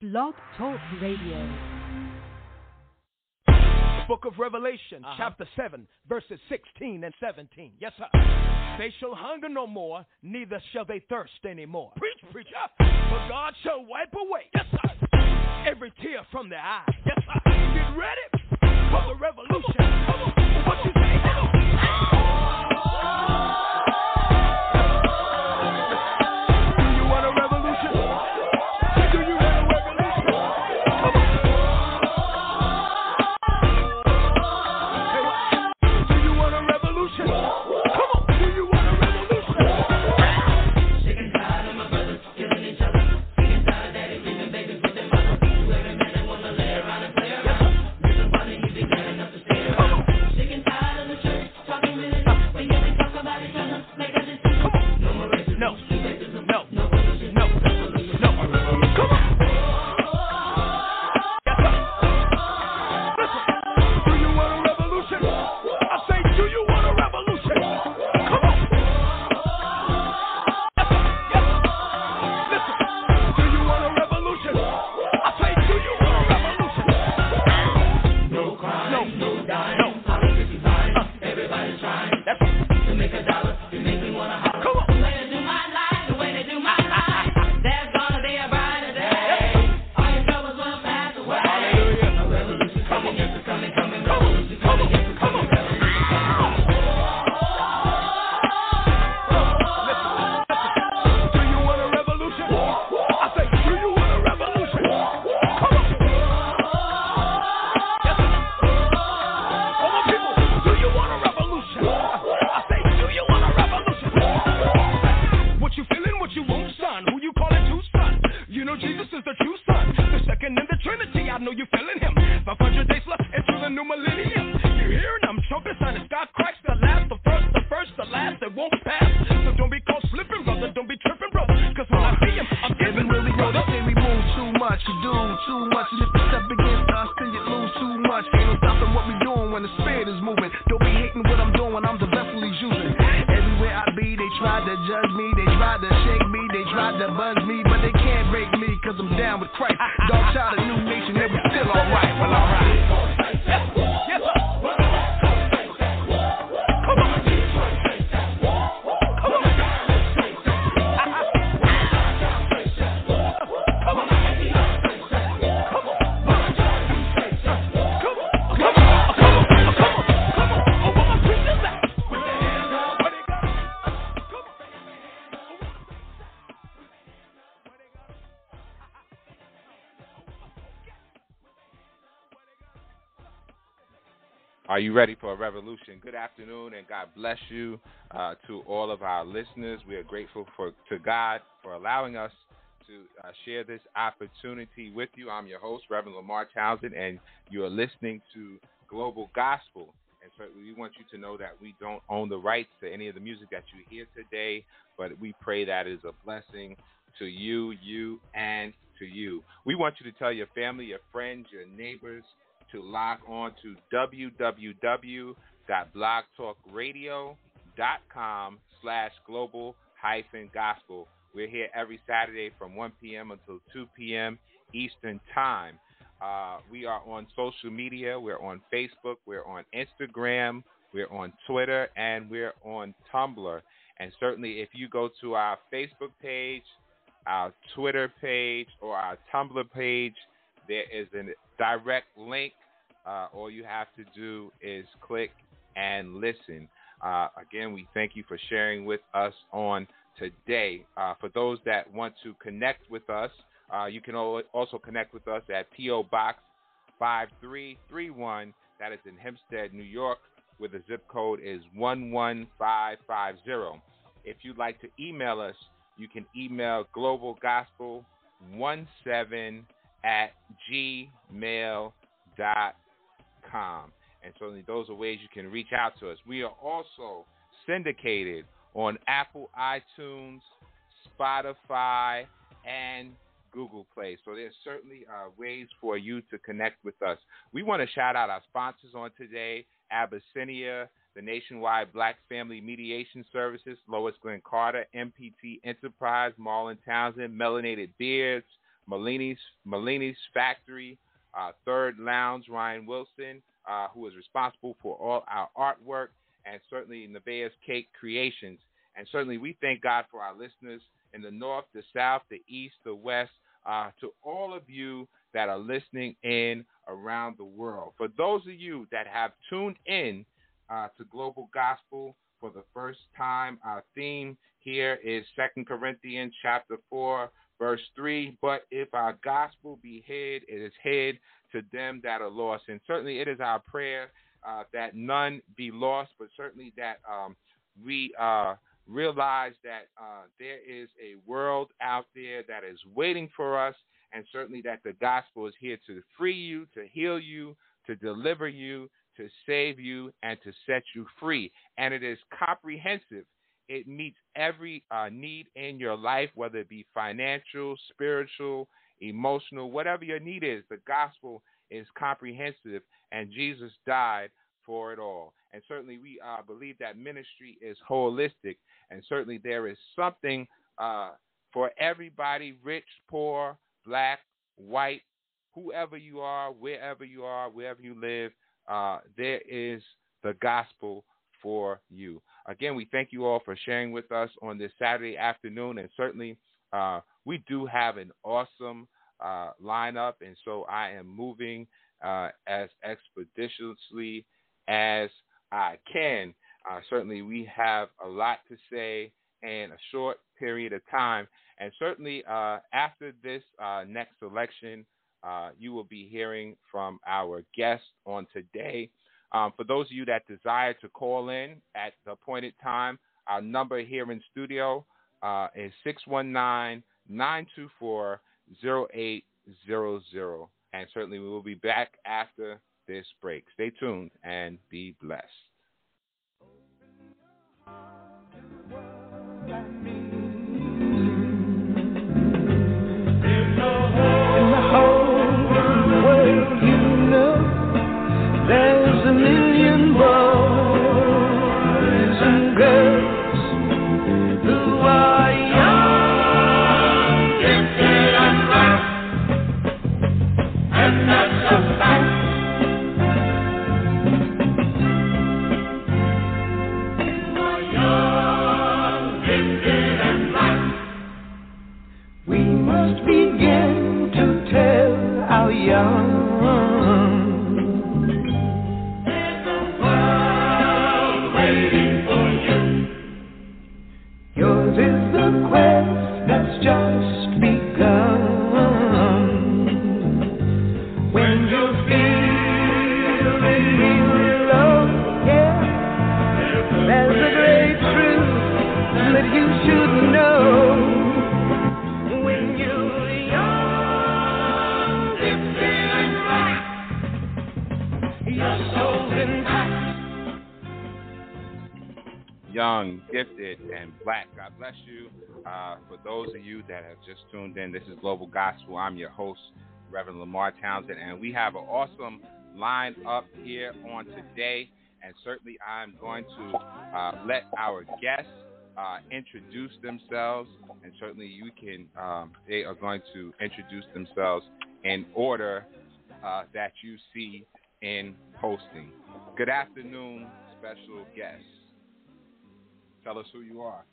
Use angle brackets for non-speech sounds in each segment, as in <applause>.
Blog Talk Radio. Book of Revelation, Uh-huh. chapter 7, verses 16 and 17. Yes, sir. They shall hunger no more, neither shall they thirst anymore. Preach, preacher. For God shall wipe away, yes, sir, every tear from their eyes. Yes, sir. Get ready for the revolution. Bless you uh, to all of our listeners. We are grateful for to God for allowing us to uh, share this opportunity with you. I'm your host, Reverend Lamar Townsend, and you are listening to Global Gospel. And so we want you to know that we don't own the rights to any of the music that you hear today, but we pray that is a blessing to you, you, and to you. We want you to tell your family, your friends, your neighbors to log on to www.blogtalkradio.com slash global hyphen gospel. We're here every Saturday from 1 p.m. until 2 p.m. Eastern Time. Uh, we are on social media. We're on Facebook. We're on Instagram. We're on Twitter. And we're on Tumblr. And certainly, if you go to our Facebook page, our Twitter page, or our Tumblr page, there is a direct link. Uh, all you have to do is click and listen. Uh, again, we thank you for sharing with us on today. Uh, for those that want to connect with us, uh, you can also connect with us at P.O. Box 5331. That is in Hempstead, New York, where the zip code is 11550. If you'd like to email us, you can email globalgospel17 at gmail.com. And certainly those are ways you can reach out to us. We are also syndicated on Apple iTunes, Spotify, and Google Play. So there's certainly uh, ways for you to connect with us. We want to shout out our sponsors on today, Abyssinia, the Nationwide Black Family Mediation Services, Lois Glenn Carter, MPT Enterprise, Marlon Townsend, Melanated Beards, Malini's Malini's Factory, uh, Third Lounge, Ryan Wilson, uh, who is responsible for all our artwork, and certainly Nevaeh's Cake Creations. And certainly we thank God for our listeners in the north, the south, the east, the west, uh, to all of you that are listening in around the world. For those of you that have tuned in uh, to Global Gospel for the first time, our theme here is Second Corinthians chapter 4, verse 3. But if our gospel be hid, it is hid to them that are lost. And certainly it is our prayer uh, that none be lost, but certainly that um, we uh, realize that uh, there is a world out there that is waiting for us, and certainly that the gospel is here to free you, to heal you, to deliver you, to save you, and to set you free. And it is comprehensive. It meets every uh, need in your life, whether it be financial, spiritual, emotional, whatever your need is. The gospel is comprehensive, and Jesus died for it all. And certainly, we uh, believe that ministry is holistic, and certainly there is something uh, for everybody rich, poor, black, white, whoever you are, wherever you are, wherever you live, uh, there is the gospel for you. Again, we thank you all for sharing with us on this Saturday afternoon, and certainly uh, we do have an awesome uh, lineup, and so I am moving uh, as expeditiously as I can. Uh, certainly, we have a lot to say in a short period of time. And certainly, uh, after this uh, next election, you will be hearing from our guest on today. Um, for those of you that desire to call in at the appointed time, our number here in studio uh, is 619 924 0800. And certainly, we will be back after this break. Stay tuned and be blessed. Young, gifted, and black. God bless you. Uh, for those of you that have just tuned in, this is Global Gospel. I'm your host, Reverend Lamar Townsend, and we have an awesome line up here on today. And certainly, I'm going to uh, let our guests uh, introduce themselves, and certainly, you can. Um, they are going to introduce themselves in order uh, that you see in posting. Good afternoon, special guests. Tell us who you are.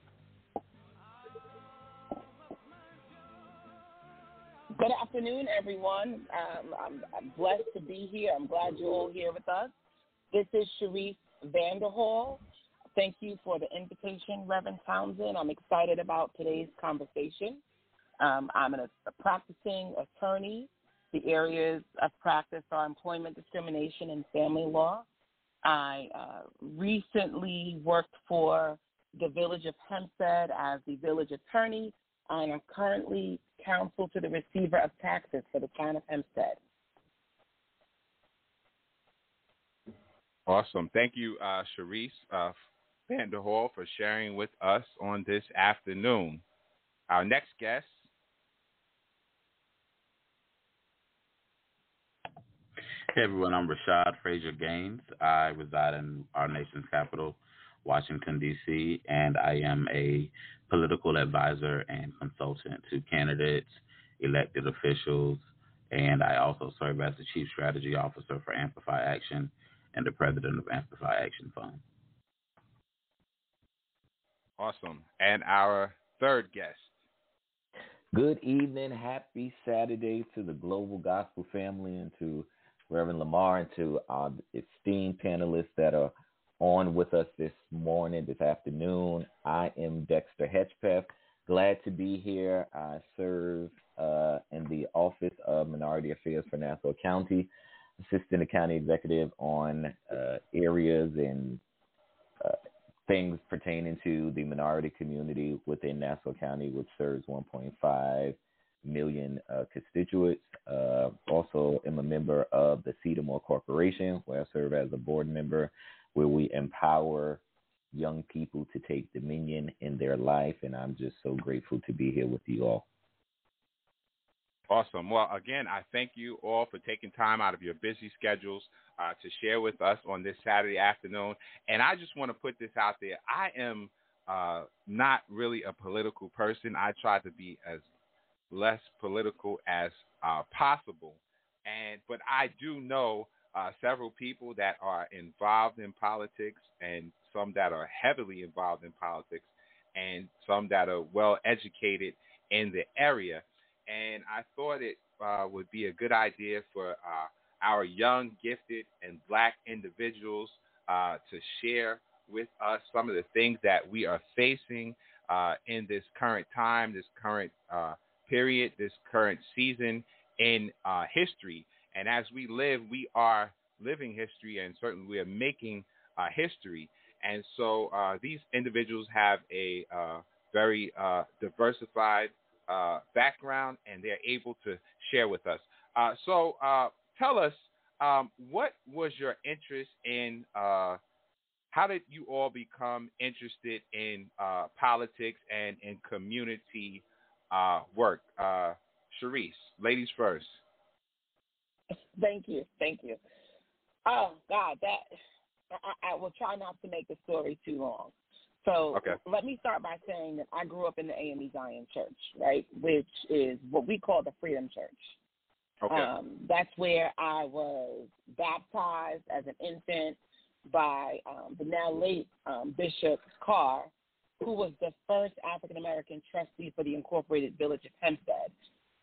Good afternoon, everyone. Um, I'm, I'm, blessed to be here. I'm glad you're all here with us. This is Cherice Vanderhall. Thank you for the invitation, Reverend Townsend. I'm excited about today's conversation. Um, I'm a, a practicing attorney. The areas of practice are employment discrimination and family law. I uh, recently worked for the village of Hempstead as the village attorney, and I'm currently counsel to the receiver of taxes for the town of Hempstead. Awesome. Thank you, uh, Cherice uh, Vanderhall, for sharing with us on this afternoon. Our next guest. Hey everyone, I'm Rashad Frazier Gaines. I reside in our nation's capital, Washington, D.C., and I am a political advisor and consultant to candidates elected officials, and I also serve as the Chief Strategy Officer for Amplify Action and the President of Amplify Action Fund. Awesome. And our third guest. Good evening. Happy Saturday to the Global Gospel family and to Reverend Lamar and to our esteemed panelists that are on with us this morning, this afternoon. I am Dexter Hedgepeth. Glad to be here. I serve uh, in the Office of Minority Affairs for Nassau County, assisting the county executive on uh, areas and uh, things pertaining to the minority community within Nassau County, which serves 1.5 million uh, constituents. Uh, also, am a member of the Cedarmore Corporation, where I serve as a board member, where we empower young people to take dominion in their life. And I'm just so grateful to be here with you all. Awesome. Well, again, I thank you all for taking time out of your busy schedules uh, to share with us on this Saturday afternoon. And I just want to put this out there. I am uh, not really a political person. I try to be as less political as uh, possible. And but I do know uh, several people that are involved in politics, and some that are heavily involved in politics, and some that are well educated in the area. And I thought it uh, would be a good idea for uh, our young, gifted, and black individuals uh, to share with us some of the things that we are facing uh, in this current time, this current uh, period, this current season in uh, history. And as we live, we are living history, and certainly we are making uh, history. And so uh, these individuals have a uh, very uh, diversified uh, background, and they're able to share with us. so tell us, um, what was your interest in? how did you all become interested in politics and in community uh, work. Uh, Cherice, ladies first. Thank you, thank you. Oh God, that I, I will try not to make the story too long. So okay. let me start by saying that I grew up in the AME Zion Church, right, which is what we call the Freedom Church. Okay. Um, that's where I was baptized as an infant by um, the now late um, Bishop Carr, who was the first African American trustee for the Incorporated Village of Hempstead.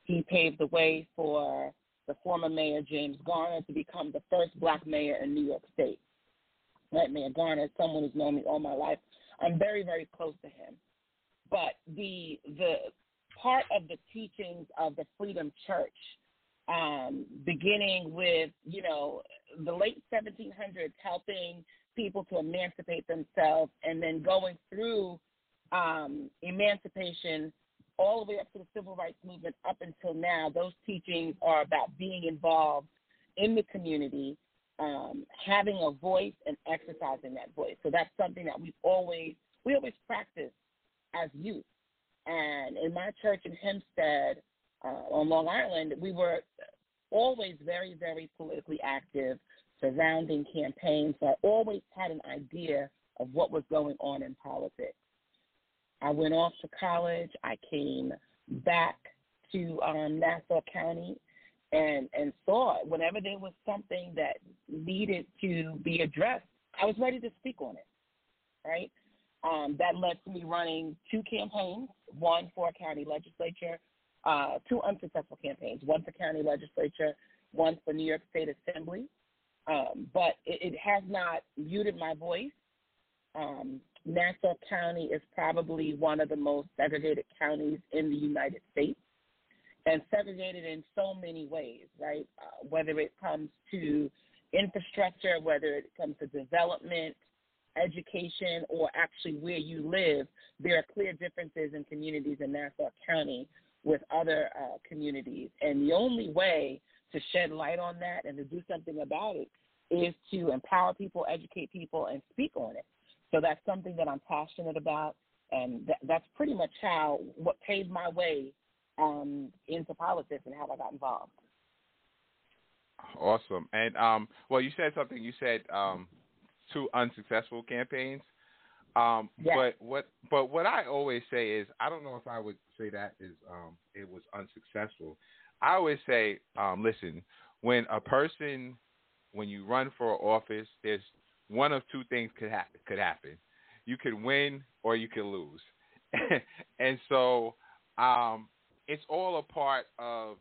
He paved the way for the former mayor James Garner to become the first black mayor in New York State. Right, Mayor Garner, someone who's known me all my life. I'm very, very close to him. But the the part of the teachings of the Freedom Church, um, beginning with you know the late 1700s, helping people to emancipate themselves and then going through um, emancipation all the way up to the civil rights movement up until now, those teachings are about being involved in the community, um, having a voice and exercising that voice. So that's something that we always we always practice as youth. And in my church in Hempstead uh, on Long Island, we were always very, very politically active surrounding campaigns. So I always had an idea of what was going on in politics. I went off to college. I came back to um, Nassau County and and saw it. Whenever there was something that needed to be addressed, I was ready to speak on it. Right. Um, that led to me running two campaigns, one for county legislature, uh, two unsuccessful campaigns, one for county legislature, one for New York State Assembly. Um, but it, it, has not muted my voice. Um, Nassau County is probably one of the most segregated counties in the United States, and segregated in so many ways, right? Uh, whether it comes to infrastructure, whether it comes to development, education, or actually where you live, there are clear differences in communities in Nassau County with other uh, communities. And the only way to shed light on that and to do something about it is to empower people, educate people, and speak on it. So that's something that I'm passionate about, and th- that's pretty much how what paved my way um, into politics and how I got involved. Awesome. And um, well, you said something. You said um, two unsuccessful campaigns. Um, Yes. But what but what I always say is I don't know if I would say that is um, it was unsuccessful. I always say, um, listen, when a person when you run for office, there's one of two things could happen. Could happen. You could win or you could lose, <laughs> and so um, it's all a part of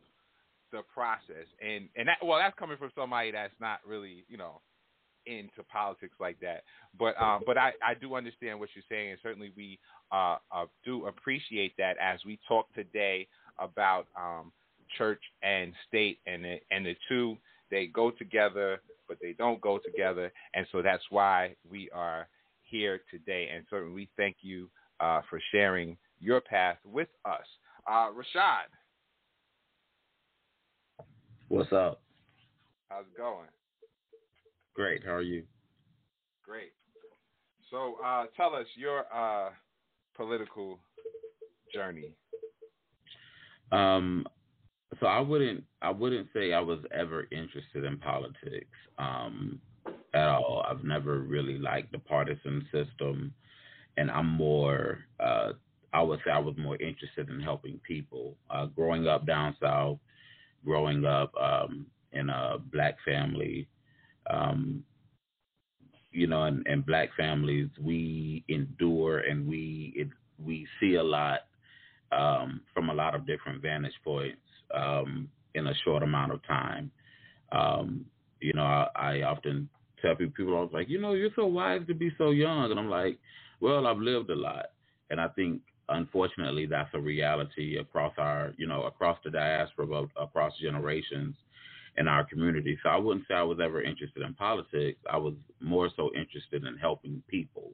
the process. And and that well, that's coming from somebody that's not really you know into politics like that. But um, but I, I do understand what you're saying, and certainly we uh, uh, do appreciate that as we talk today about um, church and state, and the, and the two they go together, but they don't go together, and so that's why we are here today. And certainly we thank you uh, for sharing your path with us, uh, Rashad. What's up? How's it going? Great. How are you? Great. So uh, tell us your uh, political journey. Um, so I wouldn't I wouldn't say I was ever interested in politics um, at all. I've never really liked the partisan system, and I'm more uh, I would say I was more interested in helping people. Uh, growing up down south, growing up um, in a black family, um, you know, in, in black families, we endure and we it, we see a lot um, from a lot of different vantage points um, in a short amount of time. Um, you know, I, I often tell people, people are like, you know, you're so wise to be so young, and I'm like, well, I've lived a lot, and I think unfortunately that's a reality across our, you know, across the diaspora, across generations in our community. So I wouldn't say I was ever interested in politics. I was more so interested in helping people.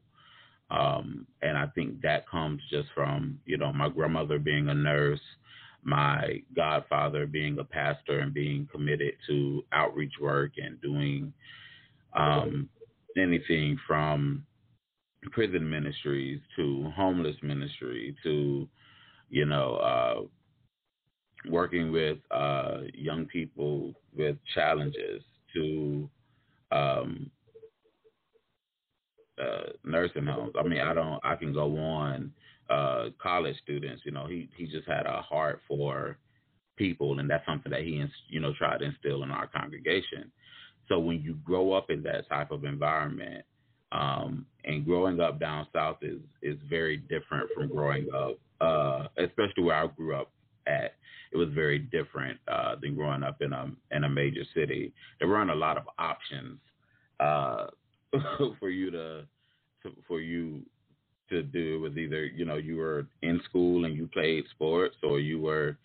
Um, and I think that comes just from, you know, my grandmother being a nurse, my godfather being a pastor and being committed to outreach work and doing um, anything from prison ministries to homeless ministry to, you know, uh, working with uh, young people with challenges to um, uh, nursing homes. I mean, I don't. I can go on. Uh, college students, you know, he he just had a heart for people, and that's something that he, you know, tried to instill in our congregation. So when you grow up in that type of environment, um, and growing up down south is is very different from growing up, uh, especially where I grew up at. It was very different uh, than growing up in a in a major city. There weren't a lot of options uh, <laughs> for you to, to for you to do. Was either you know you were in school and you played sports, or you were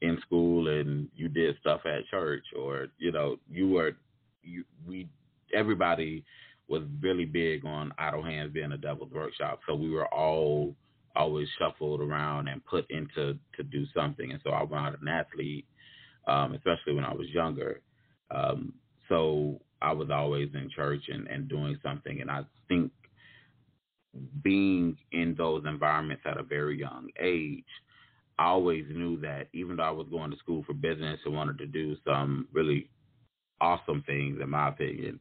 in school and you did stuff at church, or you know you were you we everybody was really big on idle hands being a devil's workshop. So we were all always shuffled around and put into to do something. And so I out an athlete, um, especially when I was younger. Um, so I was always in church and, and doing something. And I think being in those environments at a very young age, I always knew that even though I was going to school for business and wanted to do some really awesome things, in my opinion,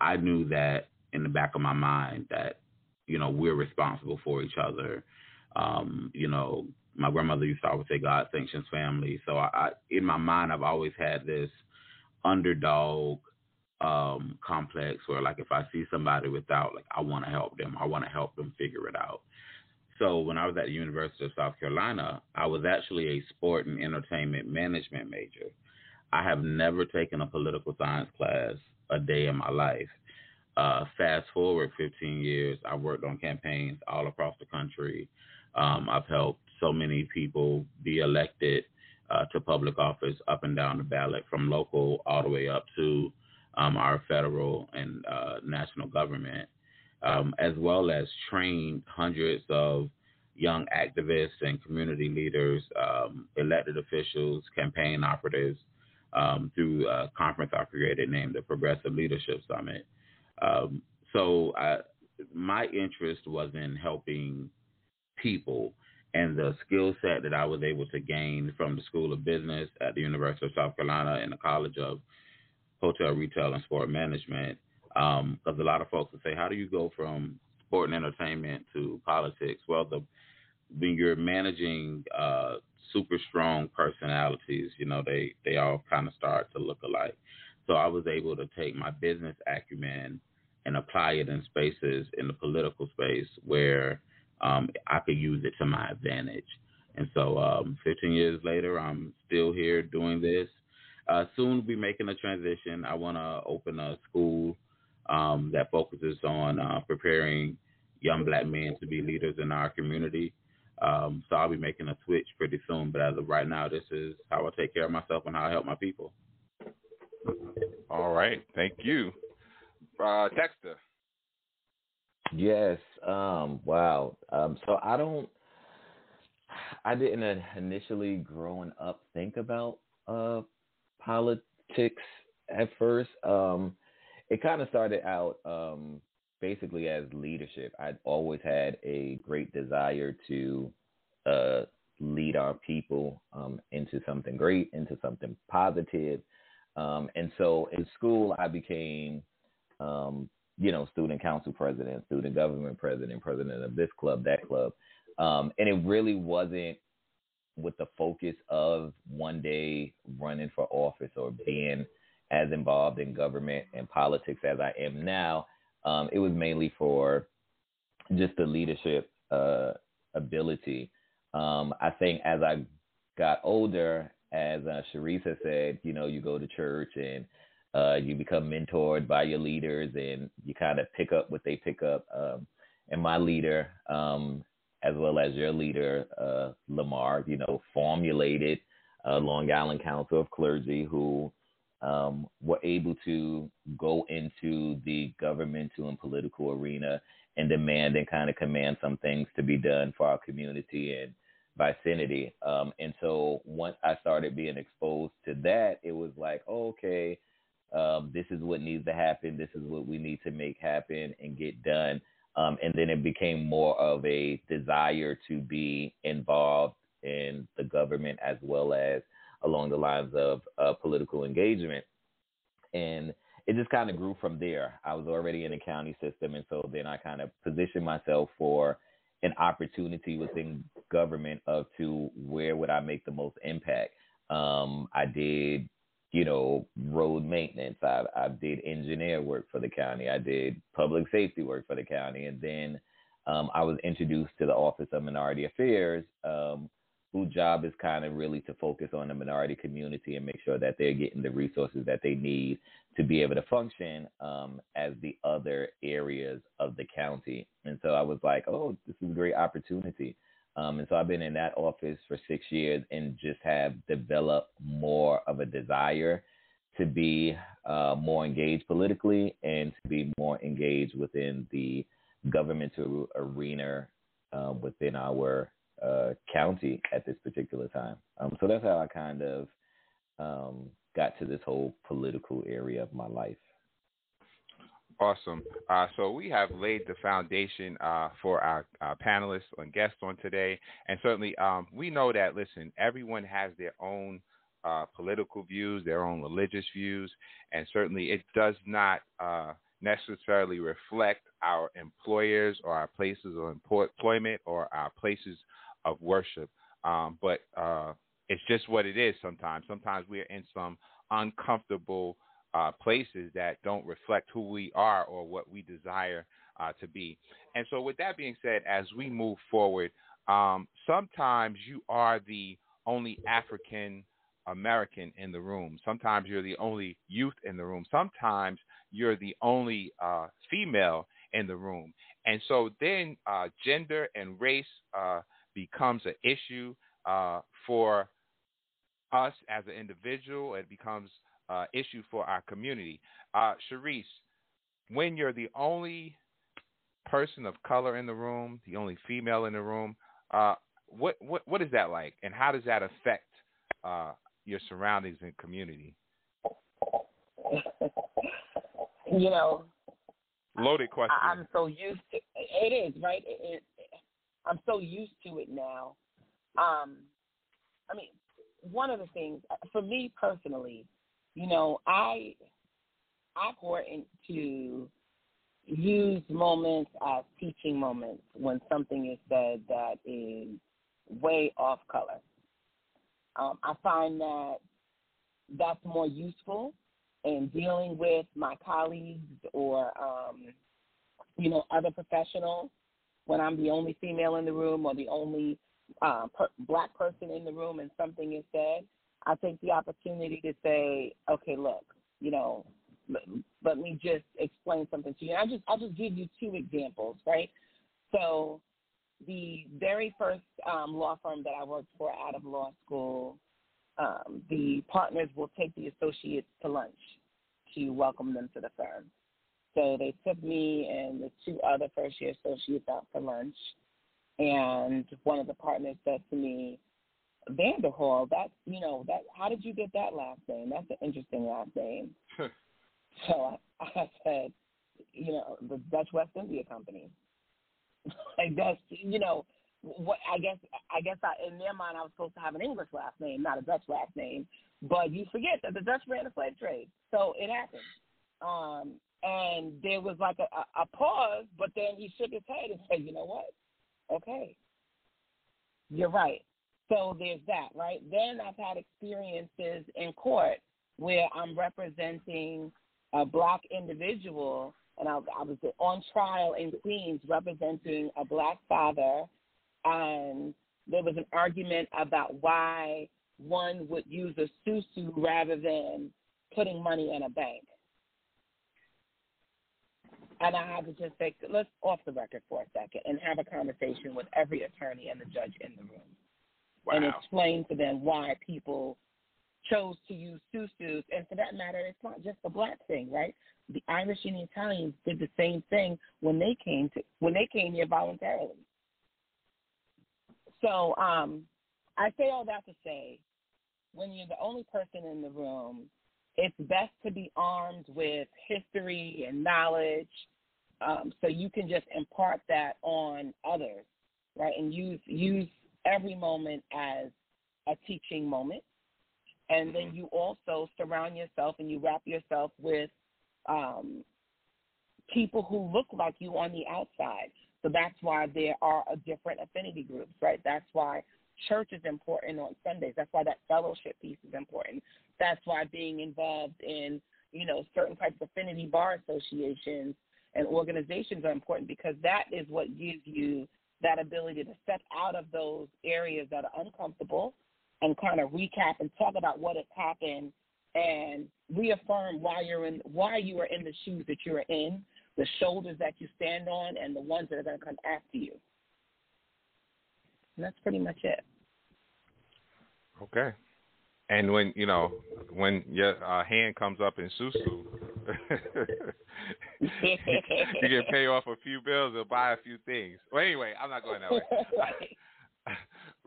I knew that in the back of my mind that, you know, we're responsible for each other. Um, you know, my grandmother used to always say God sanctions family. So I, I in my mind, I've always had this underdog um, complex where like if I see somebody without, like I want to help them. I want to help them figure it out. So when I was at the University of South Carolina, I was actually a sport and entertainment management major. I have never taken a political science class a day in my life. Uh, fast forward 15 years, I worked on campaigns all across the country. Um, I've helped so many people be elected uh, to public office up and down the ballot, from local all the way up to um, our federal and uh, national government, um, as well as trained hundreds of young activists and community leaders, um, elected officials, campaign operatives um, through a conference I created named the Progressive Leadership Summit. Um, so I, my interest was in helping people and the skill set that I was able to gain from the School of Business at the University of South Carolina and the College of Hotel, Retail, and Sport Management. Because um, a lot of folks would say, how do you go from sport and entertainment to politics. Well, the when you're managing uh, super strong personalities, you know, they they all kind of start to look alike. So I was able to take my business acumen and apply it in spaces in the political space where um, I could use it to my advantage. And so, um, 15 years later, I'm still here doing this. Uh, soon we'll be making a transition. I want to open a school um, that focuses on uh, preparing young black men to be leaders in our community. Um, so I'll be making a switch pretty soon. But as of right now, this is how I take care of myself and how I help my people. All right. Thank you. Uh, Dexter. Yes. Um, wow. Um, so I don't. I didn't initially growing up think about uh, politics at first. Um, it kind of started out um, basically as leadership. I'd always had a great desire to uh, lead our people um, into something great, into something positive. Um, and so in school, I became, um, you know, student council president, student government president, president of this club, that club. Um, and it really wasn't with the focus of one day running for office or being as involved in government and politics as I am now. Um, it was mainly for just the leadership uh, ability. Um, I think as I got older, as uh, Sharisa said, you know, you go to church and uh, you become mentored by your leaders and you kind of pick up what they pick up. Um, and my leader, um, as well as your leader, uh, Lamar, you know, formulated uh, Long Island Council of Clergy who um, were able to go into the governmental and political arena and demand and kind of command some things to be done for our community and vicinity. Um, and so once I started being exposed to that, it was like, oh, okay, um, this is what needs to happen. This is what we need to make happen and get done. Um, and then it became more of a desire to be involved in the government as well as along the lines of uh, political engagement. And it just kind of grew from there. I was already in the county system, and so then I kind of positioned myself for an opportunity within government of to where would I make the most impact. Um, I did, you know, road maintenance. I, I did engineer work for the county. I did public safety work for the county, and then um, I was introduced to the Office of Minority Affairs, um, whose job is kind of really to focus on the minority community and make sure that they're getting the resources that they need to be able to function um, as the other areas of the county. And so I was like, oh, this is a great opportunity. Um, and so I've been in that office for six years and just have developed more of a desire to be uh, more engaged politically and to be more engaged within the governmental arena uh, within our uh, county at this particular time. Um, so that's how I kind of um, got to this whole political area of my life. Awesome. Uh, so we have laid the foundation uh, for our, our, panelists and guests on today, and certainly um, we know that. Listen, everyone has their own uh, political views, their own religious views, and certainly it does not uh, necessarily reflect our employers or our places of employment or our places of worship. Um, but uh, it's just what it is sometimes. Sometimes we're in some uncomfortable uh, places that don't reflect who we are or what we desire uh, to be. And so, with that being said, as we move forward, um, sometimes you are the only African American in the room. Sometimes you're the only youth in the room. Sometimes you're the only uh, female in the room. And so then uh, gender and race uh, becomes an issue uh, for us as an individual. It becomes an issue for our community. Uh, Cherice, when you're the only person of color in the room, the only female in the room, uh, what what what is that like, and how does that affect uh, your surroundings and community? <laughs> you know, loaded question. I, am so used to it. Is right. It, it, I'm so used to it now. Um, I mean, one of the things for me personally, you know, I I pour into, use moments as teaching moments when something is said that is way off color. Um, I find that that's more useful in dealing with my colleagues or, um, you know, other professionals when I'm the only female in the room or the only uh, per- black person in the room and something is said. I take the opportunity to say, okay, look, you know, let me just explain something to you. I just I'll just give you two examples, right? So the very first um, law firm that I worked for out of law school, um, the partners will take the associates to lunch to welcome them to the firm. So they took me and the two other first year associates out for lunch. And one of the partners said to me, Vanderhall, that's you know, that how did you get that last name? That's an interesting last name. <laughs> So I, I said, you know, the Dutch West India Company. <laughs> like that's you know what I guess I guess I, in their mind I was supposed to have an English last name, not a Dutch last name. But you forget that the Dutch ran the slave trade, so it happened. Um, and there was like a, a, a pause, but then he shook his head and said, "You know what? Okay, you're right." So there's that, right? Then I've had experiences in court where I'm representing a black individual, and I, I was on trial in Queens representing a black father, and there was an argument about why one would use a susu rather than putting money in a bank. And I had to just say, let's off the record for a second and have a conversation with every attorney and the judge in the room Wow. and explain to them why people chose to use susus. And for that matter, it's not just a black thing, right? The Irish and the Italians did the same thing when they came to when they came here voluntarily. So um, I say all that to say, when you're the only person in the room, it's best to be armed with history and knowledge, um, so you can just impart that on others, right? And use use every moment as a teaching moment and then you also surround yourself and you wrap yourself with um, people who look like you on the outside. So that's why there are a different affinity groups, right? That's why church is important on Sundays. That's why that fellowship piece is important. That's why being involved in, you know, certain types of affinity bar associations and organizations are important because that is what gives you that ability to step out of those areas that are uncomfortable and kind of recap and talk about what has happened and reaffirm why you're in why you are in the shoes that you're in, the shoulders that you stand on, and the ones that are going to come after you. And that's pretty much it. Okay. And when you know when your uh, hand comes up in susu, <laughs> you can pay off a few bills or buy a few things. Well, anyway, I'm not going that way. right. <laughs>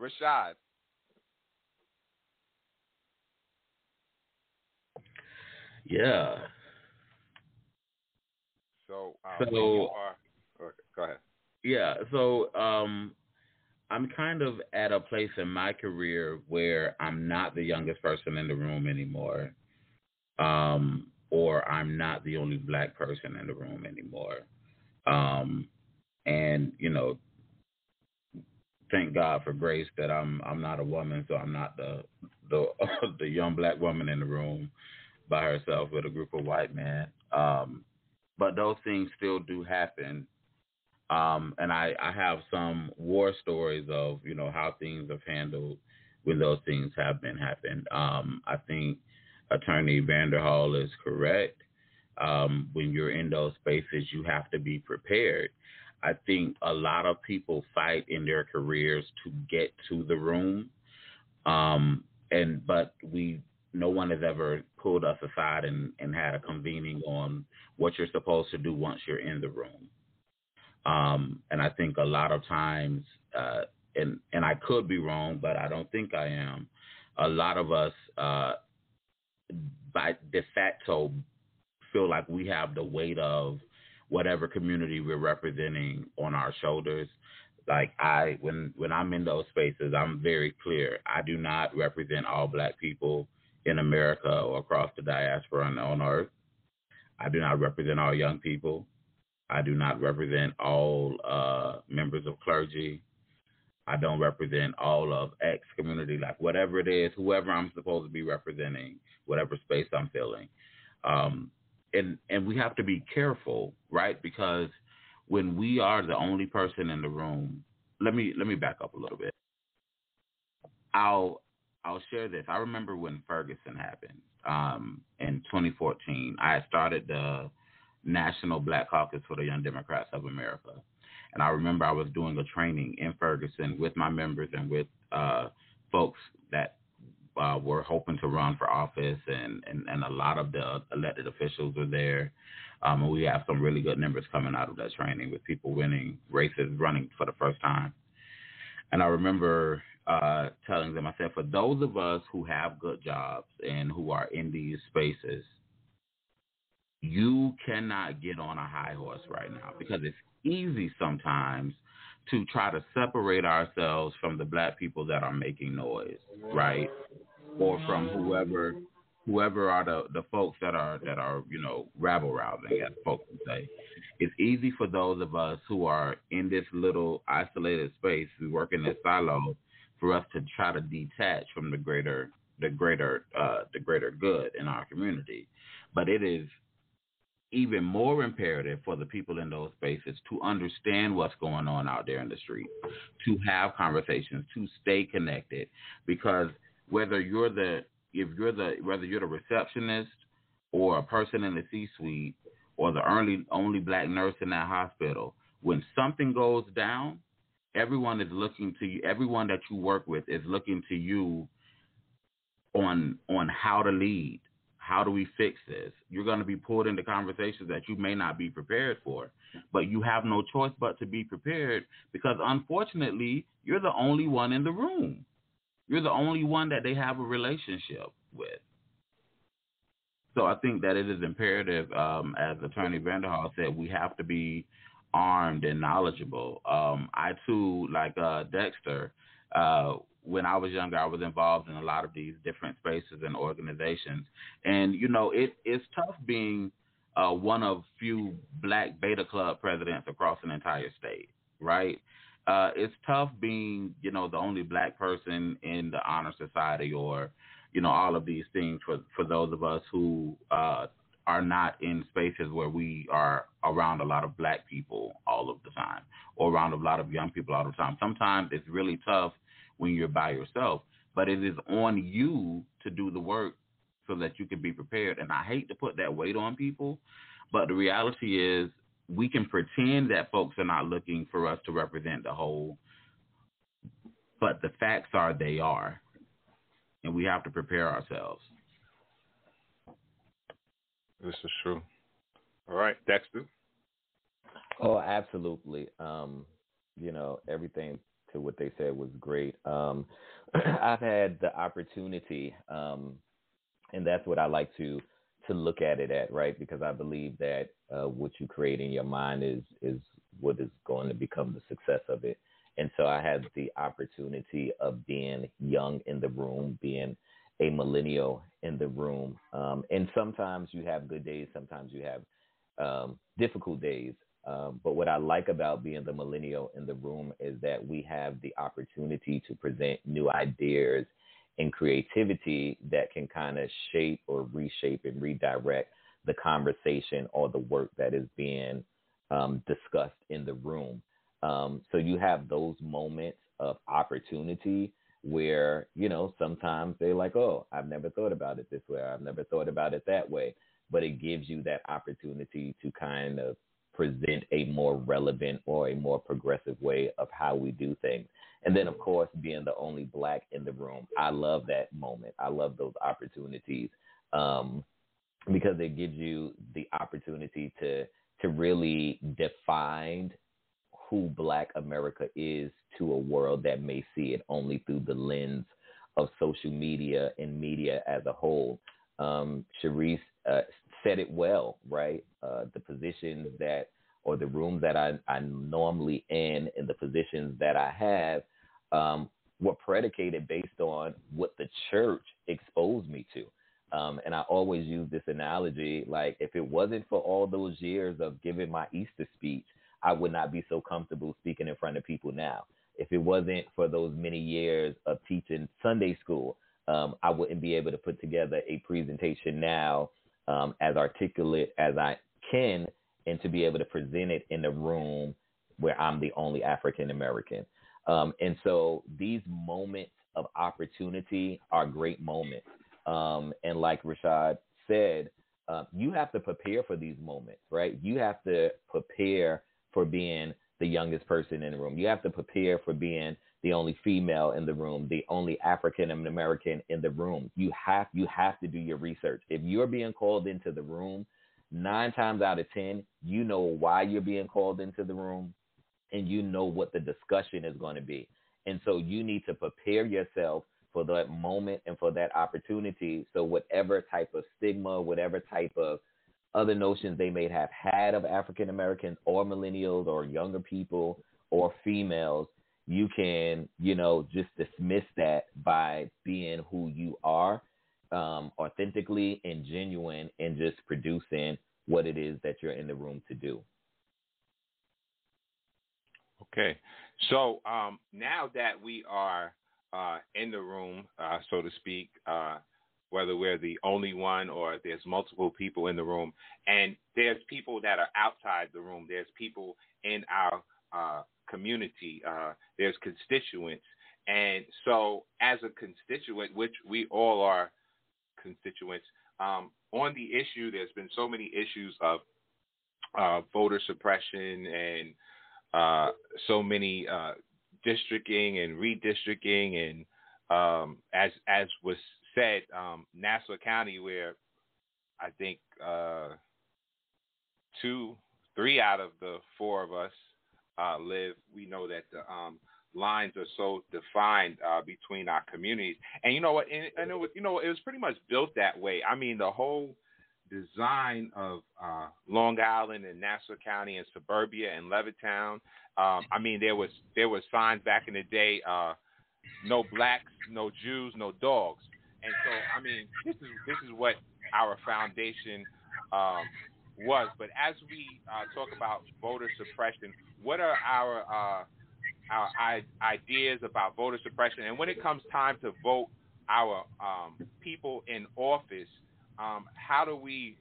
<laughs> Rashad, Yeah. so uh, So- you are, go ahead. Yeah, so um I'm kind of at a place in my career where I'm not the youngest person in the room anymore. Um or I'm not the only black person in the room anymore. Um and you know thank God for grace that I'm I'm not a woman so I'm not the the <laughs> the young black woman in the room by herself with a group of white men. Um but those things still do happen um, and I, I have some war stories of you know how things have handled when those things have been happened. Um, I think Attorney Vanderhall is correct. Um, when you're in those spaces, you have to be prepared. I think a lot of people fight in their careers to get to the room, um, and but we no one has ever pulled us aside and, and had a convening on what you're supposed to do once you're in the room. Um, and I think a lot of times, uh, and and I could be wrong, but I don't think I am. A lot of us, uh, by de facto, feel like we have the weight of whatever community we're representing on our shoulders. Like I, when when I'm in those spaces, I'm very clear. I do not represent all Black people in America or across the diaspora and on Earth. I do not represent all young people. I do not represent all uh, members of clergy. I don't represent all of X community, like whatever it is, whoever I'm supposed to be representing, whatever space I'm filling. Um, and and we have to be careful, right? Because when we are the only person in the room, let me let me back up a little bit. I'll I'll share this. I remember when Ferguson happened um, in 2014. I had started the National Black Caucus for the Young Democrats of America, and I remember I was doing a training in Ferguson with my members and with uh, folks that uh, were hoping to run for office, and, and, and a lot of the elected officials were there. Um, and we have some really good numbers coming out of that training with people winning races, running for the first time. And I remember uh, telling them, I said, for those of us who have good jobs and who are in these spaces, you cannot get on a high horse right now because it's easy sometimes to try to separate ourselves from the black people that are making noise, right? Or from whoever whoever are the, the folks that are that are, you know, rabble rousing as folks would say. It's easy for those of us who are in this little isolated space, we work in this silo, for us to try to detach from the greater the greater uh, the greater good in our community. But it is even more imperative for the people in those spaces to understand what's going on out there in the street, to have conversations, to stay connected. Because whether you're the if you're the whether you're the receptionist or a person in the C suite or the only only black nurse in that hospital, when something goes down, everyone is looking to you everyone that you work with is looking to you on on how to lead how do we fix this? You're going to be pulled into conversations that you may not be prepared for, but you have no choice but to be prepared because unfortunately, you're the only one in the room. You're the only one that they have a relationship with. So I think that it is imperative, um, as Attorney Vanderhall said, we have to be armed and knowledgeable. Um, I too, like uh, Dexter, uh, when I was younger, I was involved in a lot of these different spaces and organizations. And, you know, it, it's tough being uh, one of few black beta club presidents across an entire state, right? Uh, it's tough being, you know, the only black person in the honor society or, you know, all of these things for, for those of us who uh, are not in spaces where we are around a lot of black people all of the time or around a lot of young people all the time. Sometimes it's really tough when you're by yourself. But it is on you to do the work so that you can be prepared. And I hate to put that weight on people, but the reality is we can pretend that folks are not looking for us to represent the whole, but the facts are they are. And we have to prepare ourselves. This is true. All right, Dexter. Oh, absolutely. Um, you know, everything to what they said was great. Um, <clears throat> I've had the opportunity, um, and that's what I like to to look at it at, right? Because I believe that uh, what you create in your mind is is what is going to become the success of it. And so I had the opportunity of being young in the room, being a millennial in the room. Um, and sometimes you have good days, sometimes you have um, difficult days. Um, but what I like about being the millennial in the room is that we have the opportunity to present new ideas and creativity that can kind of shape or reshape and redirect the conversation or the work that is being um, discussed in the room. Um, so you have those moments of opportunity where, you know, sometimes they're like, oh, I've never thought about it this way. I've never thought about it that way. But it gives you that opportunity to kind of present a more relevant or a more progressive way of how we do things. And then, of course, being the only black in the room, I love that moment. I love those opportunities um, because it gives you the opportunity to to really define who Black America is to a world that may see it only through the lens of social media and media as a whole. Um, Cherice uh, said it well, right? Uh, the positions that or the rooms that I, I'm normally in and the positions that I have um, were predicated based on what the church exposed me to. Um, and I always use this analogy like, if it wasn't for all those years of giving my Easter speech, I would not be so comfortable speaking in front of people now. If it wasn't for those many years of teaching Sunday school, um, I wouldn't be able to put together a presentation now um, as articulate as I can and to be able to present it in a room where I'm the only African American. Um, and so these moments of opportunity are great moments. Um, and like RaShad said, uh, you have to prepare for these moments, right? You have to prepare for being the youngest person in the room. You have to prepare for being the only female in the room, the only African American in the room. You have you have to do your research. If you're being called into the room, nine times out of ten, you know why you're being called into the room, and you know what the discussion is going to be. And so you need to prepare yourself for that moment and for that opportunity. So whatever type of stigma, whatever type of other notions they may have had of African Americans or millennials or younger people or females, you can, you know, just dismiss that by being who you are, um, authentically and genuine, and just producing what it is that you're in the room to do. Okay, so um, now that we are uh, in the room, uh, so to speak, uh, whether we're the only one or there's multiple people in the room, and there's people that are outside the room. There's people in our uh, community. Uh, there's constituents, and so as a constituent, which we all are constituents, um, on the issue, there's been so many issues of uh, voter suppression and uh, so many uh, districting and redistricting, and um, as as was said, um, Nassau County, where I think uh, two, three out of the four of us uh, live, we know that the um, lines are so defined uh, between our communities. And you know what? And, and it was, you know, it was pretty much built that way. I mean, the whole design of uh, Long Island and Nassau County and suburbia and Levittown. Um, I mean, there was there was signs back in the day, uh, no blacks, no Jews, no dogs. And so, I mean, this is this is what our foundation um, was. But as we uh, talk about voter suppression, what are our uh, our I- ideas about voter suppression? And when it comes time to vote our um, people in office, um, how do we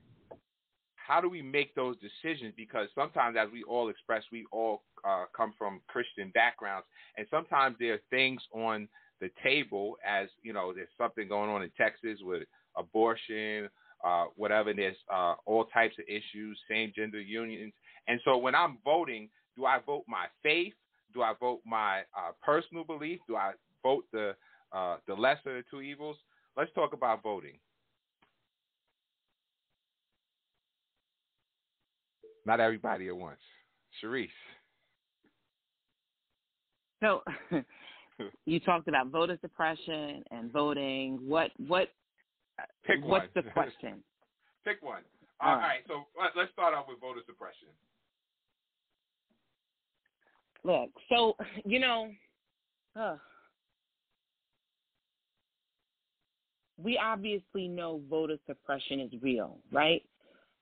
how do we make those decisions? Because sometimes, as we all express, we all uh, come from Christian backgrounds, and sometimes there are things on the table as you know there's something going on in Texas with abortion uh, whatever. There's uh, all types of issues, same gender unions. And so when I'm voting, do I vote my faith? Do I vote my uh, personal belief? Do I vote the uh, the lesser of the two evils? Let's talk about voting. Not everybody at once. Cherice. So <laughs> you talked about voter suppression and voting. What what Pick what's one. the <laughs> question? Pick one. All All right. right. So let's start off with voter suppression. Look, so <sighs> you know, uh, we obviously know voter suppression is real, right?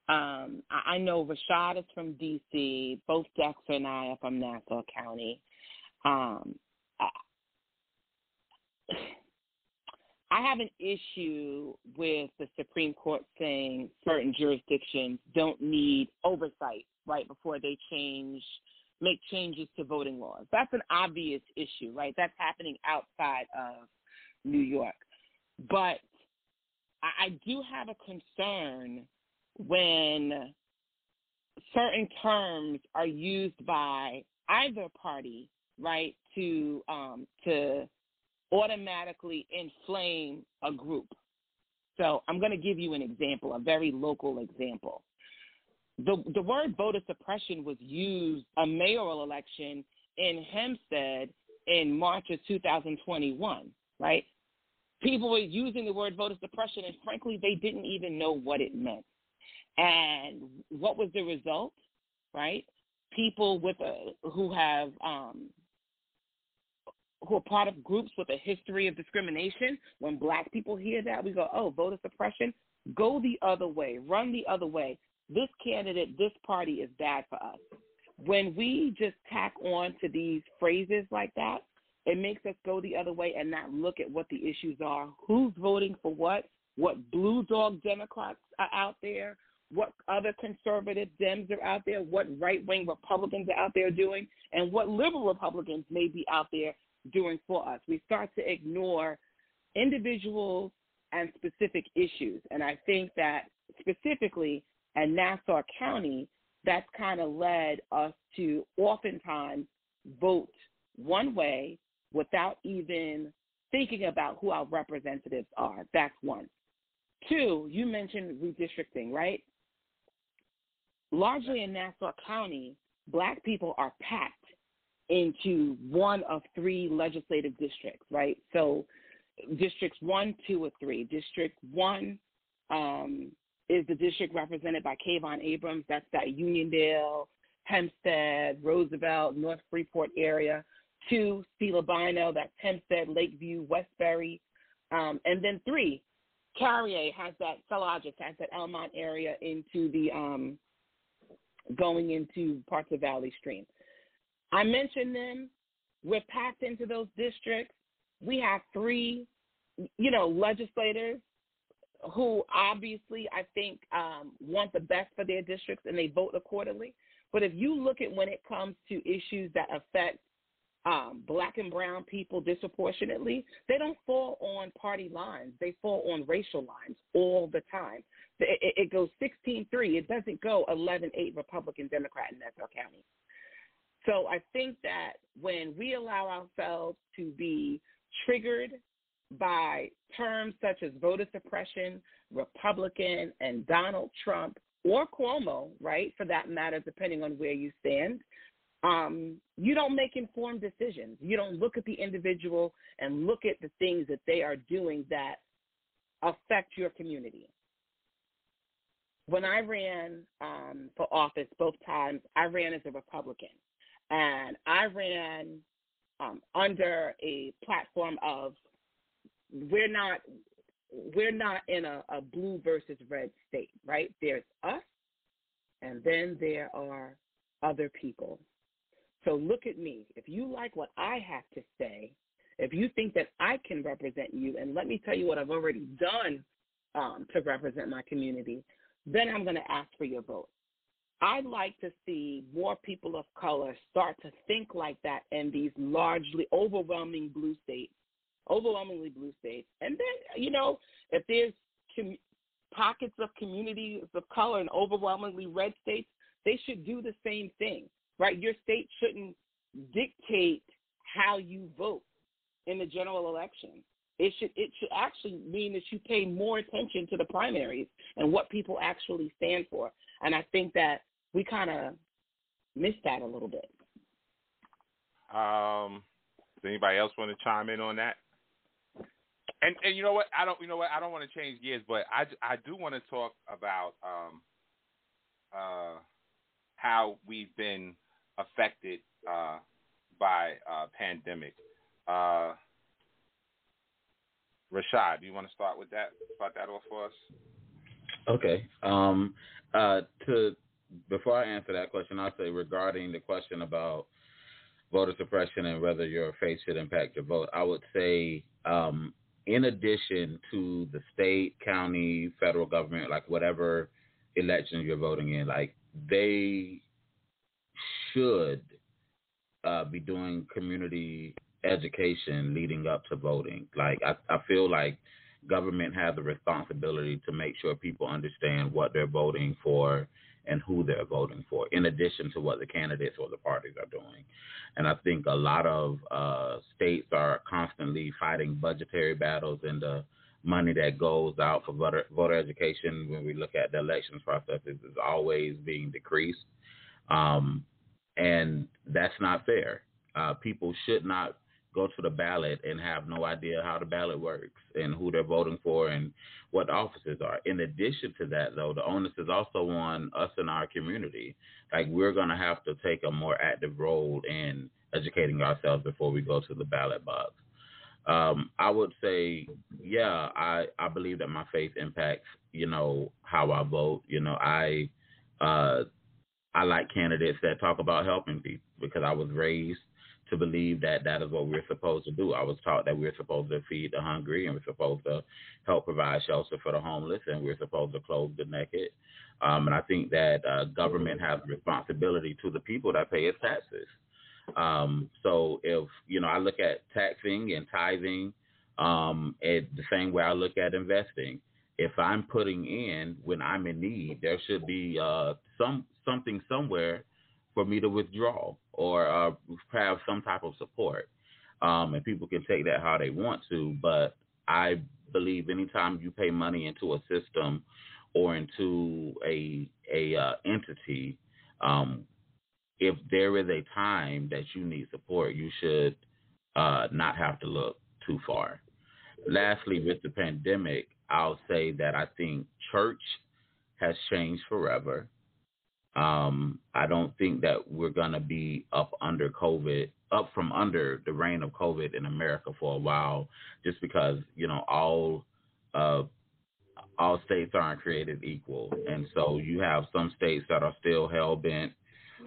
Um, I, I know RaShad is from D.C. Both Dexter and I are from Nassau County. Um, I, <sighs> I have an issue with the Supreme Court saying certain jurisdictions don't need oversight right before they change make changes to voting laws. That's an obvious issue, right? That's happening outside of New York. But I, I do have a concern when certain terms are used by either party, right, to um, to automatically inflame a group. So I'm going to give you an example, a very local example. The, the word voter suppression was used a mayoral election in Hempstead in March of 2021, right? People were using the word voter suppression, and frankly, they didn't even know what it meant. And what was the result, right? People with a, who have um, who are part of groups with a history of discrimination, when black people hear that, we go, oh, voter suppression, go the other way, run the other way. This candidate, this party is bad for us. When we just tack on to these phrases like that, it makes us go the other way and not look at what the issues are, who's voting for what, what blue dog Democrats are out there, what other conservative Dems are out there, what right wing Republicans are out there doing, and what liberal Republicans may be out there doing for us. We start to ignore individuals and specific issues. And I think that specifically in Nassau County, that's kind of led us to oftentimes vote one way without even thinking about who our representatives are. That's one. Two, you mentioned redistricting, right? Largely in Nassau County, black people are packed into one of three legislative districts, right? So districts one, two, or three. District one um, is the district represented by Kevan Abrahams. That's that Uniondale, Hempstead, Roosevelt, North Freeport area. Two, Steve Bynoe, that's Hempstead, Lakeview, Westbury. Um, and then three, Carrié has that, Solages has that Elmont area into the, um, going into parts of Valley Stream. I mentioned them. We're packed into those districts. We have three, you know, legislators who obviously I think um, want the best for their districts and they vote accordingly. But if you look at when it comes to issues that affect um, black and brown people disproportionately, they don't fall on party lines. They fall on racial lines all the time. It, it goes 16 3. It doesn't go 11 8 Republican Democrat in Nassau County. So I think that when we allow ourselves to be triggered by terms such as voter suppression, Republican, and Donald Trump, or Cuomo, right, for that matter, depending on where you stand, um, you don't make informed decisions. You don't look at the individual and look at the things that they are doing that affect your community. When I ran um, for office both times, I ran as a Republican and I ran um, under a platform of we're not we're not in a, a blue versus red state, right? There's us, and then there are other people. So look at me. If you like what I have to say, if you think that I can represent you, and let me tell you what I've already done um, to represent my community, then I'm going to ask for your vote. I'd like to see more people of color start to think like that in these largely overwhelming blue states, overwhelmingly blue states. And then, you know, if there's com- pockets of communities of color in overwhelmingly red states, they should do the same thing, right? Your state shouldn't dictate how you vote in the general election. It should it should actually mean that you pay more attention to the primaries and what people actually stand for. And I think that we kind of missed that a little bit. Um, does anybody else want to chime in on that? And and you know what? I don't you know what? I don't want to change gears, but I I do want to talk about um uh how we've been affected uh by uh pandemic. Uh RaShad, do you want to start with that? Start that off for us. Okay. Um, uh, to before I answer that question, I'll say regarding the question about voter suppression and whether your faith should impact your vote, I would say, um, in addition to the state, county, federal government, like whatever elections you're voting in, like they should uh, be doing community education leading up to voting. Like I, I feel like government has the responsibility to make sure people understand what they're voting for and who they're voting for, in addition to what the candidates or the parties are doing. And I think a lot of uh, states are constantly fighting budgetary battles and the money that goes out for voter, voter education when we look at the elections process is, is always being decreased. Um, and that's not fair. Uh, people should not go to the ballot and have no idea how the ballot works and who they're voting for and what offices are. In addition to that, though, the onus is also on us in our community. Like we're going to have to take a more active role in educating ourselves before we go to the ballot box. Um, I would say, yeah, I, I believe that my faith impacts, you know, how I vote. You know, I uh, I like candidates that talk about helping people because I was raised to believe that that is what we're supposed to do. I was taught that we're supposed to feed the hungry and we're supposed to help provide shelter for the homeless and we're supposed to clothe the naked. Um, and I think that uh, government has responsibility to the people that pay its taxes. Um, so if you know, I look at taxing and tithing um, the same way I look at investing. If I'm putting in when I'm in need, there should be uh, some something somewhere for me to withdraw or uh, have some type of support. Um, and people can take that how they want to, but I believe anytime you pay money into a system or into a a uh, entity, um, if there is a time that you need support, you should uh, not have to look too far. Lastly, with the pandemic, I'll say that I think church has changed forever. Um, I don't think that we're to be up under COVID, up from under the reign of COVID in America for a while, just because you know all uh, all states aren't created equal, and so you have some states that are still hell bent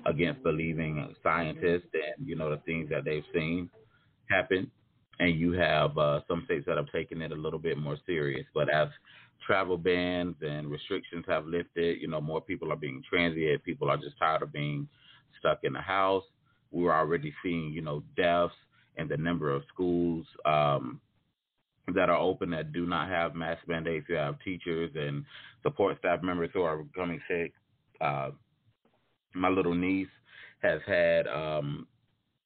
against believing scientists and you know the things that they've seen happen, and you have uh, some states that have taken it a little bit more serious. But as travel bans and restrictions have lifted. You know, more people are being transient. People are just tired of being stuck in the house. We were already seeing, you know, deaths and the number of schools um, that are open that do not have mask mandates. You have teachers and support staff members who are becoming sick. Uh, my little niece has had um,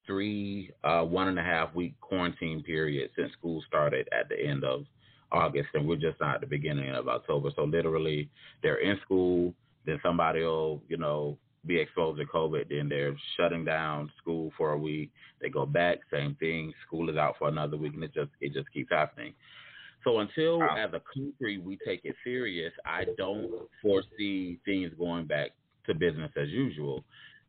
three uh, one and a half week quarantine period since school started at the end of August, and we're just not at the beginning of October. So literally, they're in school, then somebody will, you know, be exposed to COVID, then they're shutting down school for a week. They go back, same thing. School is out for another week, and it just it just keeps happening. So until wow. as a country we take it serious, I don't foresee things going back to business as usual.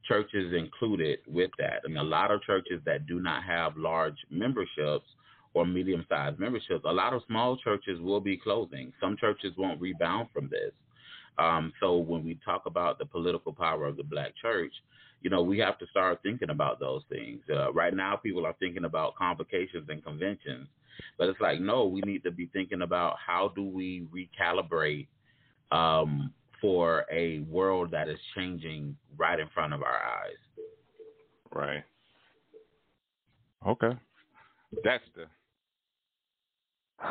Churches included with that, and a lot of churches that do not have large memberships or medium sized memberships, a lot of small churches will be closing. Some churches won't rebound from this. Um, so when we talk about the political power of the black church, you know, we have to start thinking about those things. Uh, right now, people are thinking about convocations and conventions, but it's like, no, we need to be thinking about how do we recalibrate um, for a world that is changing right in front of our eyes. Right. Okay. That's the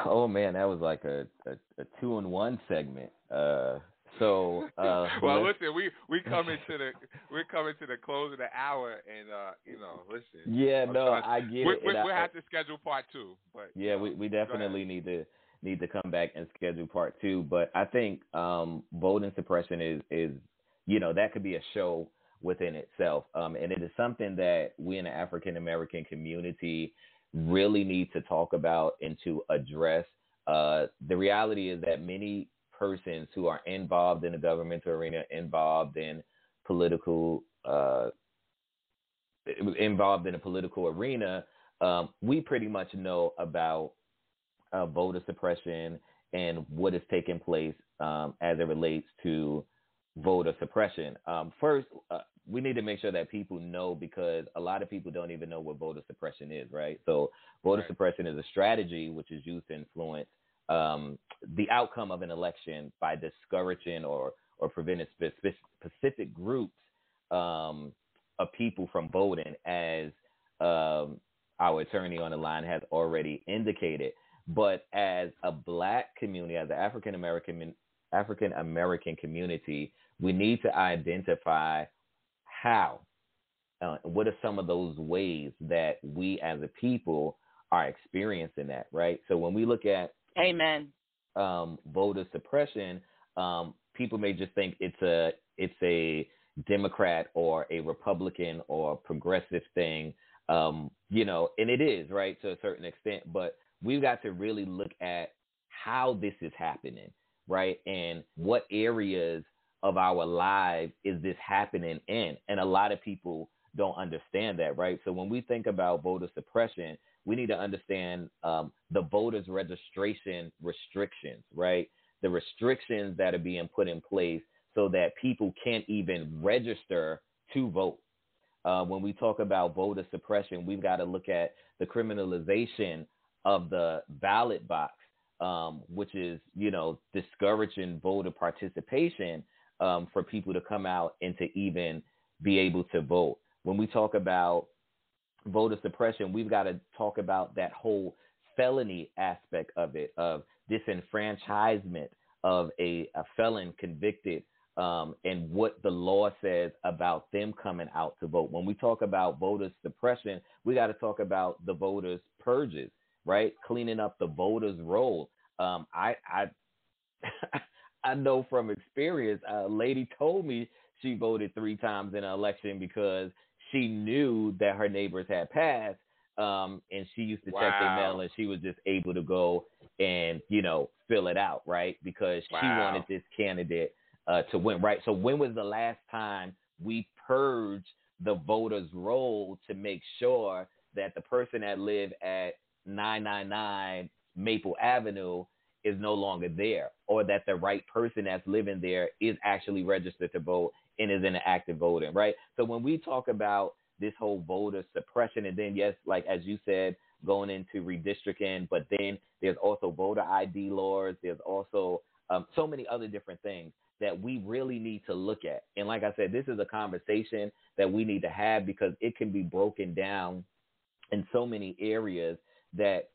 Oh man, that was like a a, a two in one segment. Uh, so <laughs> uh, well, listen, we we coming to the we come into the close of the hour, and uh, you know, listen. Yeah, I'm no, I get we, it. We, we have to schedule part two, but yeah, we we definitely need to need to come back and schedule part two. But I think um, voting suppression is is you know that could be a show within itself, um, and it is something that we in the African American community really need to talk about and to address. Uh, the reality is that many persons who are involved in the governmental arena, involved in political, uh, involved in the political arena, um, we pretty much know about uh, voter suppression and what is taking place um, as it relates to voter suppression. Um, first, uh, we need to make sure that people know because a lot of people don't even know what voter suppression is, right? So voter right. suppression is a strategy which is used to influence um, the outcome of an election by discouraging or or preventing specific groups um, of people from voting, as um, our attorney on the line has already indicated. But as a black community, as an African American African American community, we need to identify how? Uh, what are some of those ways that we as a people are experiencing that, right? So when we look at Amen. Um, voter suppression, um, people may just think it's a it's a Democrat or a Republican or progressive thing. Um, you know, and it is right to a certain extent, but we've got to really look at how this is happening, right? And what areas of our lives is this happening in? And a lot of people don't understand that, right? So when we think about voter suppression, we need to understand um, the voters' registration restrictions, right? The restrictions that are being put in place so that people can't even register to vote. Uh, when we talk about voter suppression, we've got to look at the criminalization of the ballot box, um, which is, you know, discouraging voter participation um, for people to come out and to even be able to vote. When we talk about voter suppression, we've got to talk about that whole felony aspect of it, of disenfranchisement of a, a felon convicted um, and what the law says about them coming out to vote. When we talk about voter suppression, we got to talk about the voters' purges, right? Cleaning up the voters' roll. Um, I, I, <laughs> I know from experience. A lady told me she voted three times in an election because she knew that her neighbors had passed, um, and she used to wow. check their mail, and she was just able to go and you know fill it out, right? Because wow. she wanted this candidate uh, to win, right? So when was the last time we purged the voters' roll to make sure that the person that lived at 999 Maple Avenue is no longer there, or that the right person that's living there is actually registered to vote and is in an active voting, right? So when we talk about this whole voter suppression, and then yes, like as you said, going into redistricting, but then there's also voter ID laws. There's also um, so many other different things that we really need to look at. And like I said, this is a conversation that we need to have because it can be broken down in so many areas that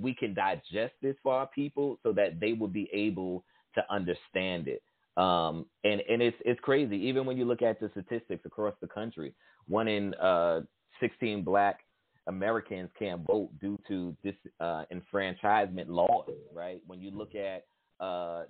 we can digest this for our people so that they will be able to understand it. Um, and and it's it's crazy. Even when you look at the statistics across the country, one in uh, 16 black Americans can't vote due to this uh, laws. Right? When you look at uh,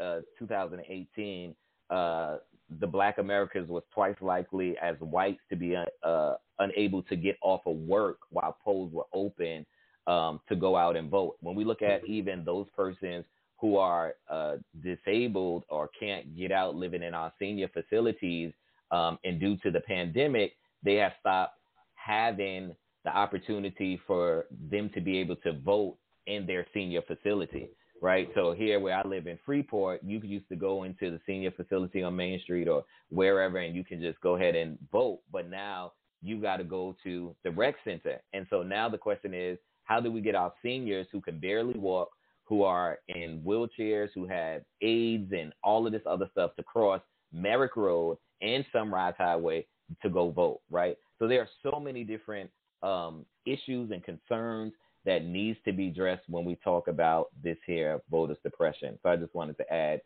uh, 2018, uh, the black Americans was twice likely as whites to be uh, unable to get off of work while polls were open um, to go out and vote. When we look at even those persons who are uh, disabled or can't get out living in our senior facilities, um, and due to the pandemic, they have stopped having the opportunity for them to be able to vote in their senior facility. Right. So here where I live in Freeport, you used to go into the senior facility on Main Street or wherever and you can just go ahead and vote. But now you got to go to the rec center. And so now the question is, how do we get our seniors who can barely walk, who are in wheelchairs, who have AIDS and all of this other stuff to cross Merrick Road and Sunrise Highway to go vote, right? So there are so many different um, issues and concerns that needs to be addressed when we talk about this here voter suppression. So I just wanted to add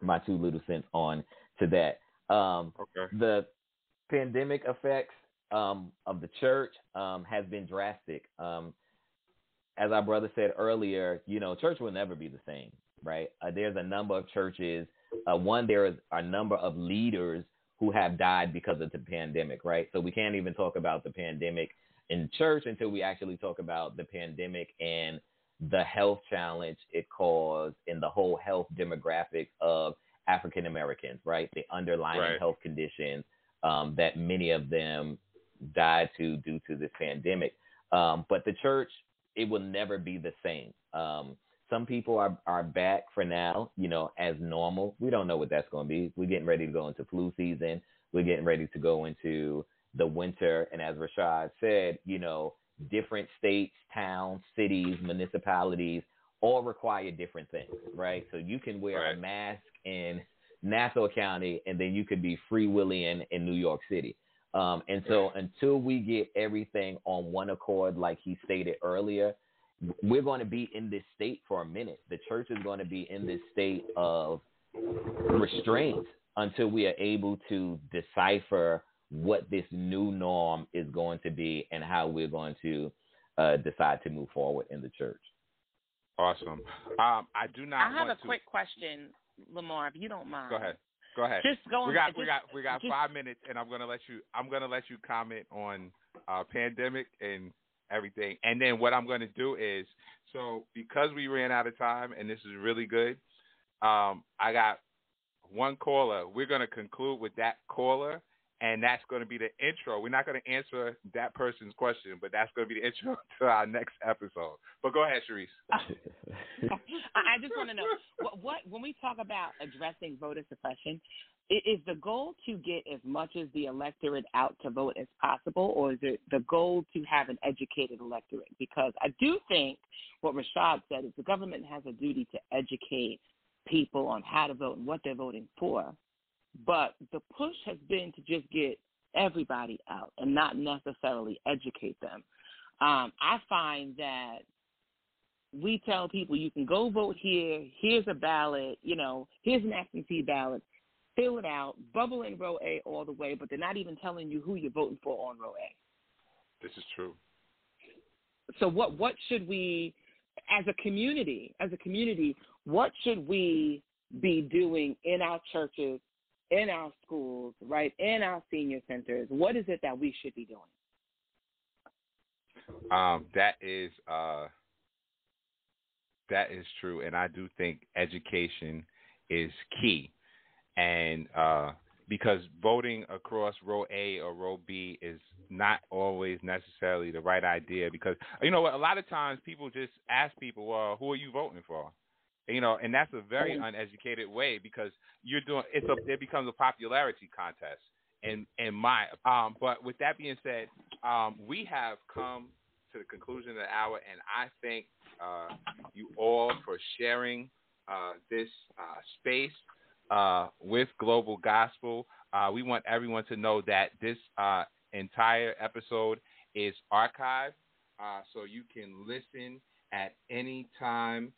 my two little cents on to that. Um, okay. The pandemic effects um, of the church um, has been drastic. Um, as our brother said earlier, you know, church will never be the same, right? Uh, there's a number of churches. Uh, one, there is a number of leaders who have died because of the pandemic, right? So we can't even talk about the pandemic in church until we actually talk about the pandemic and the health challenge it caused in the whole health demographic of African Americans, right? The underlying right. health conditions um, that many of them died to due to this pandemic. Um, but the church, it will never be the same. Um, some people are, are back for now, you know, as normal. We don't know what that's going to be. We're getting ready to go into flu season. We're getting ready to go into the winter. And as RaShad said, you know, different states, towns, cities, municipalities all require different things, right? So you can wear right. a mask in Nassau County and then you could be free willing in New York City. Um, and so until we get everything on one accord, like he stated earlier, we're going to be in this state for a minute. The church is going to be in this state of restraint until we are able to decipher what this new norm is going to be and how we're going to uh, decide to move forward in the church. Awesome. Um, I do not. I have want a to... quick question, Lamar, if you don't mind. Go ahead. Go ahead. Just going. we got just, we got we got just, five minutes, and I'm gonna let you. I'm gonna let you comment on uh, pandemic and everything. And then what I'm going to do is, so because we ran out of time, and this is really good, um, I got one caller. We're going to conclude with that caller, and that's going to be the intro. We're not going to answer that person's question, but that's going to be the intro <laughs> to our next episode. But go ahead, Cherice. I just want to know what, what when we talk about addressing voter suppression, is the goal to get as much as the electorate out to vote as possible, or is it the goal to have an educated electorate? Because I do think what RaShad said is the government has a duty to educate people on how to vote and what they're voting for. But the push has been to just get everybody out and not necessarily educate them. Um, I find that we tell people you can go vote here, here's a ballot, you know, here's an absentee ballot, fill it out, bubble in row A all the way, but they're not even telling you who you're voting for on row A. This is true. So what what should we as a community, as a community, what should we be doing in our churches, in our schools, right, in our senior centers? What is it that we should be doing? Um, that is uh, that is true, and I do think education is key, and uh, because voting across row A or row B is not always necessarily the right idea. Because you know what, a lot of times people just ask people, "Well, who are you voting for?" You know, and that's a very uneducated way because you're doing it's a it becomes a popularity contest. In in my um, but with that being said, um, we have come to the conclusion of the hour, and I thank uh, you all for sharing uh, this uh, space uh, with Global Gospel. Uh, we want everyone to know that this uh, entire episode is archived, so you can listen at any time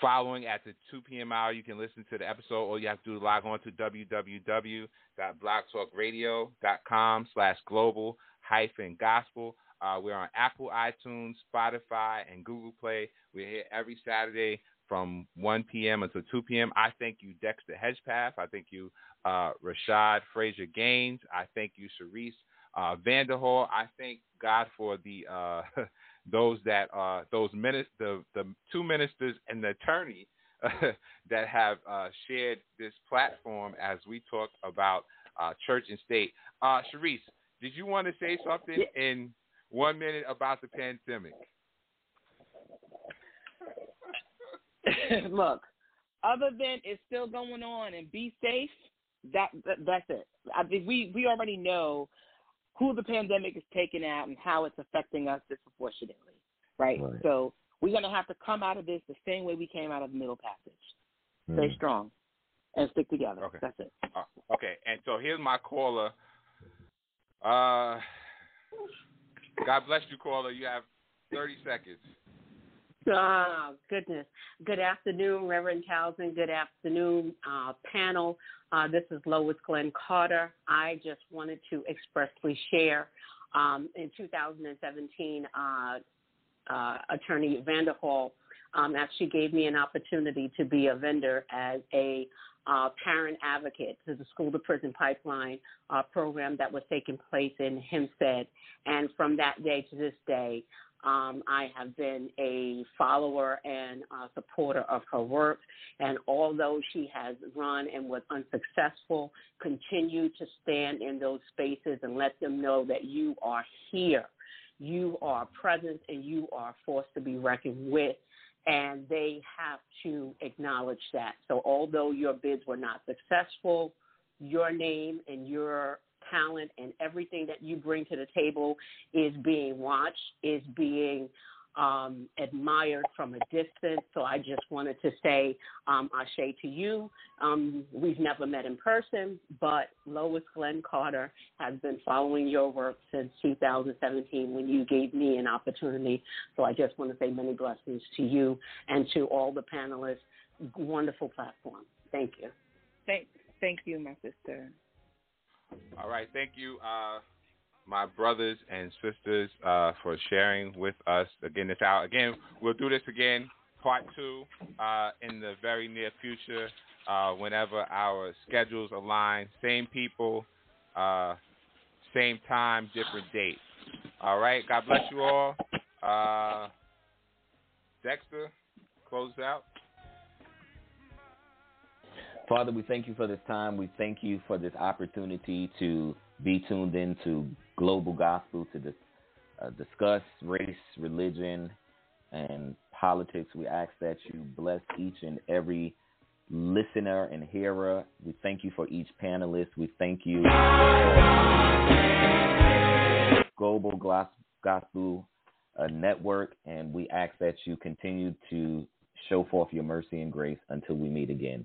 following at the 2 p.m. hour, you can listen to the episode. All you have to do is log on to www.blogtalkradio.com slash global hyphen gospel. Uh, we're on Apple, iTunes, Spotify, and Google Play. We're here every Saturday from 1 p.m. until 2 p.m. I thank you, Dexter Hedgepeth. I thank you, uh, RaShad Frazier Gaines. I thank you, Cherice uh, Vanderhall. I thank God for the uh, <laughs> those that uh, those minis- the the two ministers and the attorney <laughs> that have uh, shared this platform as we talk about uh, church and state. Uh, Cherice, did you want to say something in one minute about the pandemic? <laughs> Look, other than it's still going on and be safe, that, that that's it. I think we we already know who the pandemic is taking out and how it's affecting us disproportionately, right? Right. So we're going to have to come out of this the same way we came out of the middle passage. Stay Mm. strong and stick together. Okay. That's it. Uh, okay, and so here's my caller. Uh, God bless you, caller. You have 30 seconds. Oh, goodness. Good afternoon, Reverend Townsend. Good afternoon, uh, panel. Uh, this is Lois Glenn Carter. I just wanted to expressly share um, in 2017, uh, uh, Attorney Vanderhall um, actually gave me an opportunity to be a vendor as a uh, parent advocate to the School to Prison Pipeline uh, program that was taking place in Hempstead. And from that day to this day, um, I have been a follower and supporter of her work. And although she has run and was unsuccessful, continue to stand in those spaces and let them know that you are here. You are present and you are a force to be reckoned with. And they have to acknowledge that. So, although your bids were not successful, your name and your talent and everything that you bring to the table is being watched, is being um, admired from a distance. So I just wanted to say, um, Ashe to you. Um, we've never met in person, but Lois Glenn Carter has been following your work since 2017 when you gave me an opportunity. So I just want to say many blessings to you and to all the panelists. Wonderful platform. Thank you. Thank, thank you, my sister. All right, thank you, uh, my brothers and sisters, uh, for sharing with us again this hour. Again, we'll do this again, part two, uh, in the very near future, uh, whenever our schedules align. Same people, uh, same time, different date. All right. God bless you all. Uh, Dexter, close out. Father, we thank you for this time. We thank you for this opportunity to be tuned in to global gospel to dis- uh, discuss race, religion, and politics. We ask that you bless each and every listener and hearer. We thank you for each panelist. We thank you for global gospel uh, network, and we ask that you continue to show forth your mercy and grace until we meet again.